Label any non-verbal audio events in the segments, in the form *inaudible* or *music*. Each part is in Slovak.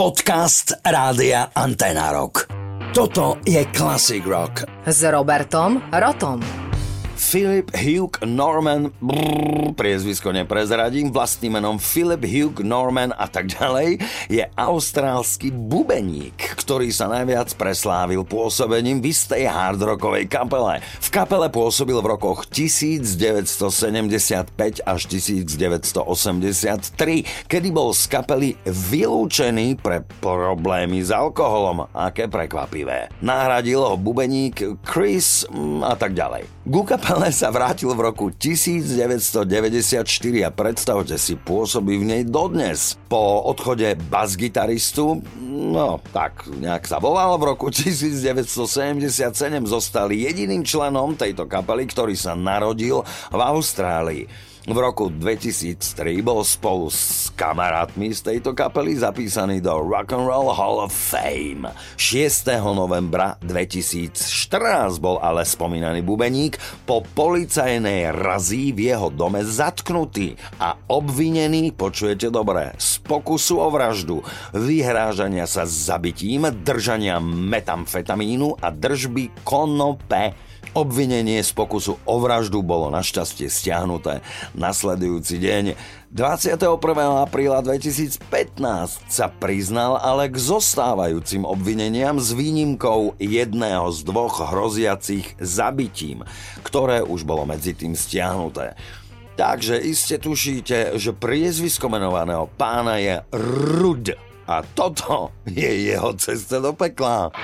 Podcast Rádia Antena Rock. Toto je Classic Rock. S Robertom Rotom. Philip Hugh Norman, brrr, priezvisko neprezradím, vlastným menom Philip Hugh Norman a tak ďalej, je austrálsky bubeník, ktorý sa najviac preslávil pôsobením v istej hardrockovej kapele. V kapele pôsobil v rokoch 1975 až 1983, kedy bol z kapely vylúčený pre problémy s alkoholom. Aké prekvapivé. Nahradil ho bubeník Chris mm, a tak ďalej. Gu kapele sa vrátil v roku 1994 a predstavte si, pôsobí v nej dodnes. Po odchode bas-gitaristu, no tak nejak sa volal, v roku 1977 zostali jediným členom tejto kapely, ktorý sa narodil v Austrálii. V roku 2003 bol spolu s kamarátmi z tejto kapely zapísaný do Rock and Roll Hall of Fame. 6. novembra 2014 bol ale spomínaný bubeník po policajnej razí v jeho dome zatknutý a obvinený, počujete dobre, z pokusu o vraždu, vyhrážania sa zabitím, držania metamfetamínu a držby konope Obvinenie z pokusu o vraždu bolo našťastie stiahnuté. Nasledujúci deň 21. apríla 2015 sa priznal ale k zostávajúcim obvineniam s výnimkou jedného z dvoch hroziacich zabitím, ktoré už bolo medzi tým stiahnuté. Takže iste tušíte, že priezvisko menovaného pána je Rud. A toto je jeho cesta do pekla.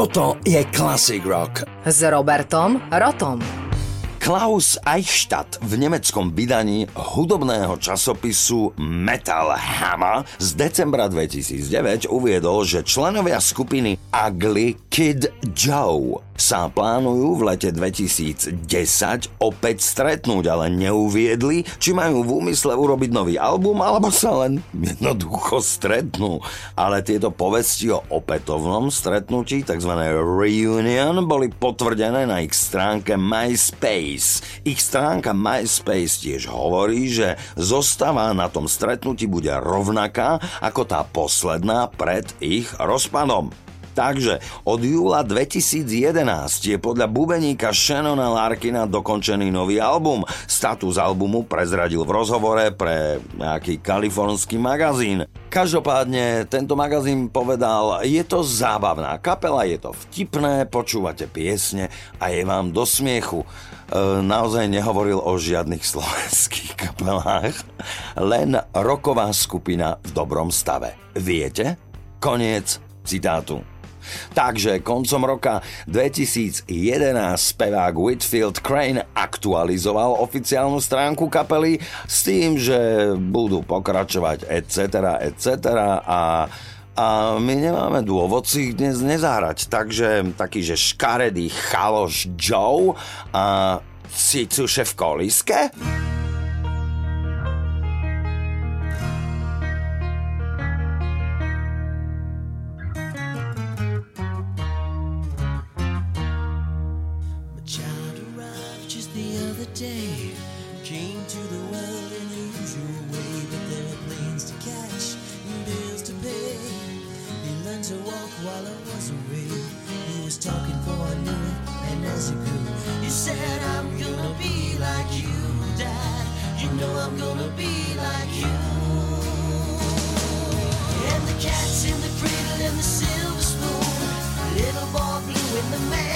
Toto je Classic Rock. S Robertom Rotom. Klaus Eichstadt v nemeckom vydaní hudobného časopisu Metal Hammer z decembra 2009 uviedol, že členovia skupiny Ugly Kid Joe sa plánujú v lete 2010 opäť stretnúť, ale neuviedli, či majú v úmysle urobiť nový album, alebo sa len jednoducho stretnú. Ale tieto povesti o opätovnom stretnutí, tzv. reunion, boli potvrdené na ich stránke MySpace. Ich stránka MySpace tiež hovorí, že zostava na tom stretnutí bude rovnaká ako tá posledná pred ich rozpadom. Takže od júla 2011 je podľa bubeníka Shannona Larkina dokončený nový album. Status albumu prezradil v rozhovore pre nejaký kalifornský magazín. Každopádne tento magazín povedal, je to zábavná kapela, je to vtipné, počúvate piesne a je vám do smiechu. E, naozaj nehovoril o žiadnych *laughs* slovenských kapelách, len roková skupina v dobrom stave. Viete? Koniec citátu. Takže koncom roka 2011 spevák Whitfield Crane aktualizoval oficiálnu stránku kapely s tým, že budú pokračovať etc. etc. a a my nemáme dôvod si ich dnes nezahrať, takže taký, že škaredý chaloš Joe a cicuše v dollar wasn't real. Was talking for a new and as he grew, he said I'm gonna be like you, Dad. You know I'm gonna be like you. And the cats in the cradle and the silver spoon, little boy blue in the man.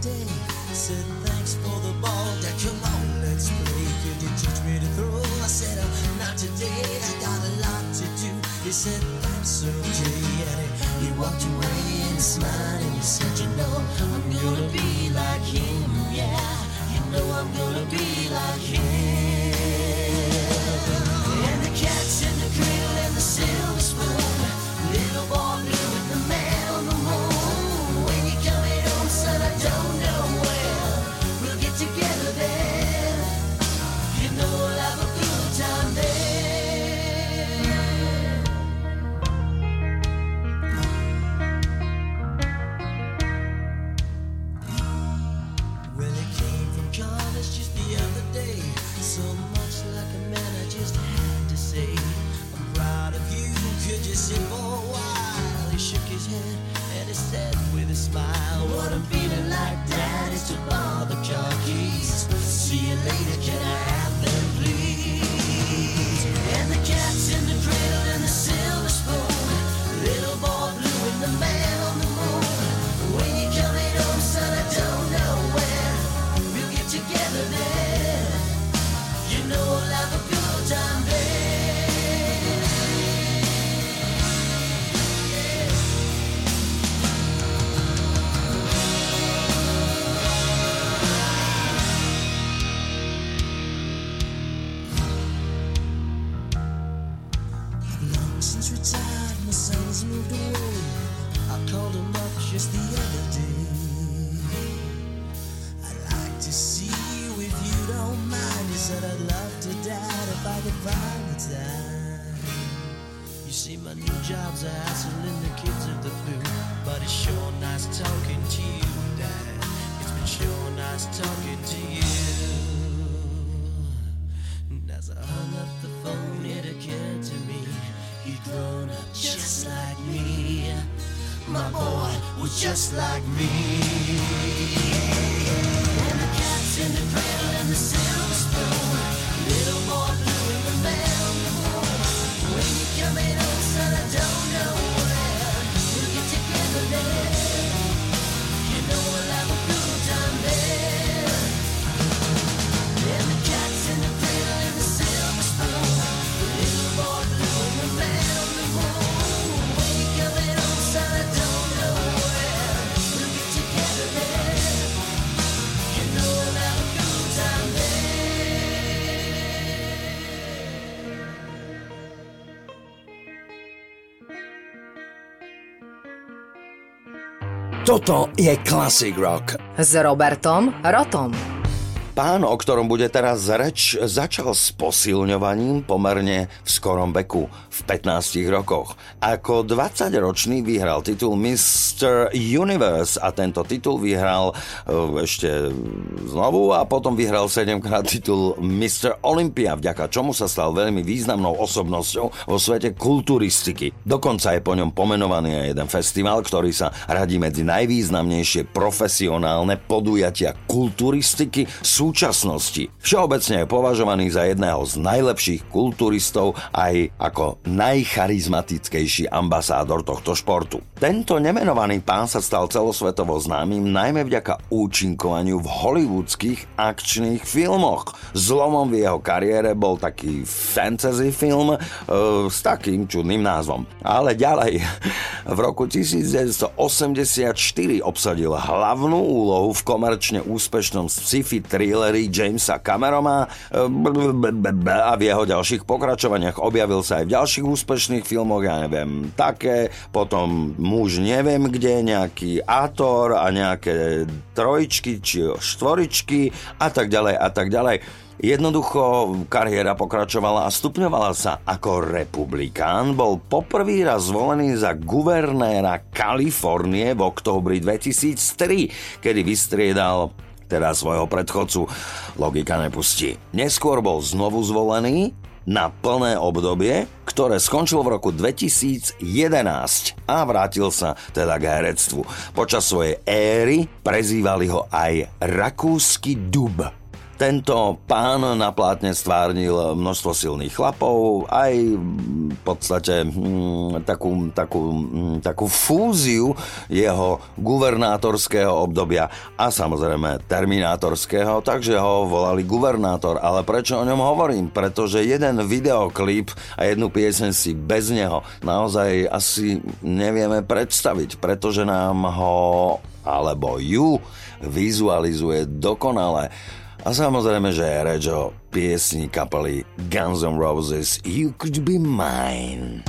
day. Said thanks for the ball. Dad, come on, let's play. Can you teach me to throw? I said oh, not today. I got a lot to do. He said that's okay. And he, he walked away and smiled and he said, you know, I'm gonna be like him. Yeah, you know I'm gonna be like him. my boy was just like me. And the cat's in the cradle and the Toto je Classic Rock. S Robertom Rotom. Pán, o ktorom bude teraz reč, začal s posilňovaním pomerne v skorom veku, v 15 rokoch. Ako 20-ročný vyhral titul Mr. Universe a tento titul vyhral uh, ešte znovu a potom vyhral 7 krát titul Mr. Olympia, vďaka čomu sa stal veľmi významnou osobnosťou vo svete kulturistiky. Dokonca je po ňom pomenovaný aj jeden festival, ktorý sa radí medzi najvýznamnejšie profesionálne podujatia kulturistiky súčasnosti. Všeobecne je považovaný za jedného z najlepších kulturistov aj ako najcharizmatickejší ambasádor tohto športu. Tento nemenovaný pán sa stal celosvetovo známym najmä vďaka účinkovaniu v hollywoodských akčných filmoch. Zlomom v jeho kariére bol taký fantasy film e, s takým čudným názvom. Ale ďalej, v roku 1984 obsadil hlavnú úlohu v komerčne úspešnom sci-fi Hillary Jamesa Camerona eh, a v jeho ďalších pokračovaniach objavil sa aj v ďalších úspešných filmoch, ja neviem, také, potom muž neviem kde, nejaký Ator a nejaké trojčky či štvoričky a tak ďalej a tak ďalej. Jednoducho kariéra pokračovala a stupňovala sa ako republikán. Bol poprvý raz zvolený za guvernéra Kalifornie v októbri 2003, kedy vystriedal teda svojho predchodcu. Logika nepustí. Neskôr bol znovu zvolený na plné obdobie, ktoré skončilo v roku 2011 a vrátil sa teda k herectvu. Počas svojej éry prezývali ho aj Rakúsky dub. Tento pán na plátne stvárnil množstvo silných chlapov, aj v podstate hm, takú, takú, hm, takú fúziu jeho guvernátorského obdobia a samozrejme terminátorského, takže ho volali guvernátor. Ale prečo o ňom hovorím? Pretože jeden videoklip a jednu piesen si bez neho naozaj asi nevieme predstaviť, pretože nám ho alebo ju vizualizuje dokonale. A samozrejme, že reč o piesni kapely Guns N' Roses You Could Be Mine.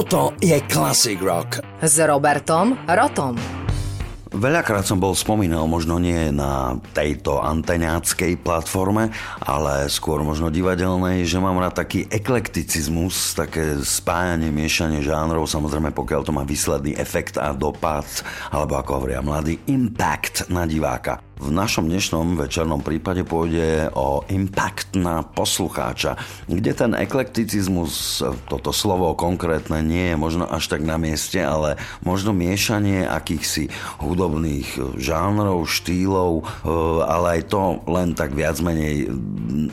Toto je Classic Rock. S Robertom Rotom. Veľakrát som bol spomínal, možno nie na tejto anteňáckej platforme, ale skôr možno divadelnej, že mám rád taký eklekticizmus, také spájanie, miešanie žánrov, samozrejme pokiaľ to má výsledný efekt a dopad, alebo ako hovoria mladý, impact na diváka. V našom dnešnom večernom prípade pôjde o impact na poslucháča, kde ten eklekticizmus, toto slovo konkrétne nie je možno až tak na mieste, ale možno miešanie akýchsi hudobných žánrov, štýlov, eh, ale aj to len tak viac menej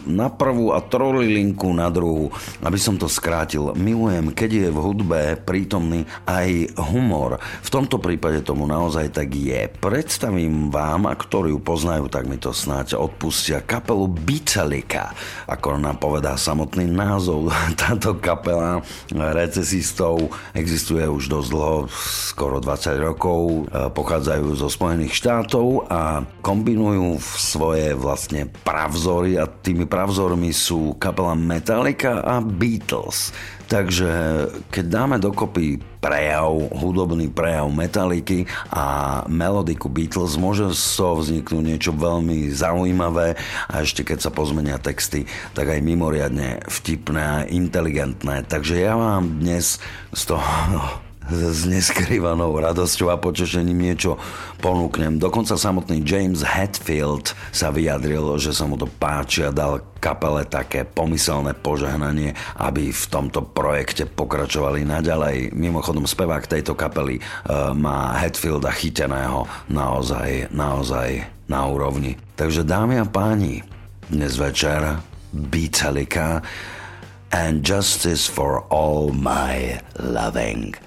na prvú a trolilinku na druhú. Aby som to skrátil, milujem, keď je v hudbe prítomný aj humor. V tomto prípade tomu naozaj tak je. Predstavím vám, a ktorý ju poznajú, tak mi to snáď odpustia, kapelu Beatalika. Ako nám povedá samotný názov, *laughs* táto kapela recesistov existuje už dosť dlho, skoro 20 rokov, e, pochádzajú zo Spojených štátov a kombinujú svoje vlastne pravzory a tými pravzormi sú kapela Metallica a Beatles. Takže keď dáme dokopy prejav, hudobný prejav Metaliky a melodiku Beatles, môže z toho vzniknúť niečo veľmi zaujímavé a ešte keď sa pozmenia texty, tak aj mimoriadne vtipné a inteligentné. Takže ja vám dnes z toho s neskrývanou radosťou a potešením niečo ponúknem. Dokonca samotný James Hetfield sa vyjadril, že sa mu to páči a dal kapele také pomyselné požehnanie, aby v tomto projekte pokračovali naďalej. Mimochodom spevák tejto kapely uh, má Hetfielda chyteného naozaj, naozaj na úrovni. Takže dámy a páni, dnes večer Beatalika and Justice for All My Loving.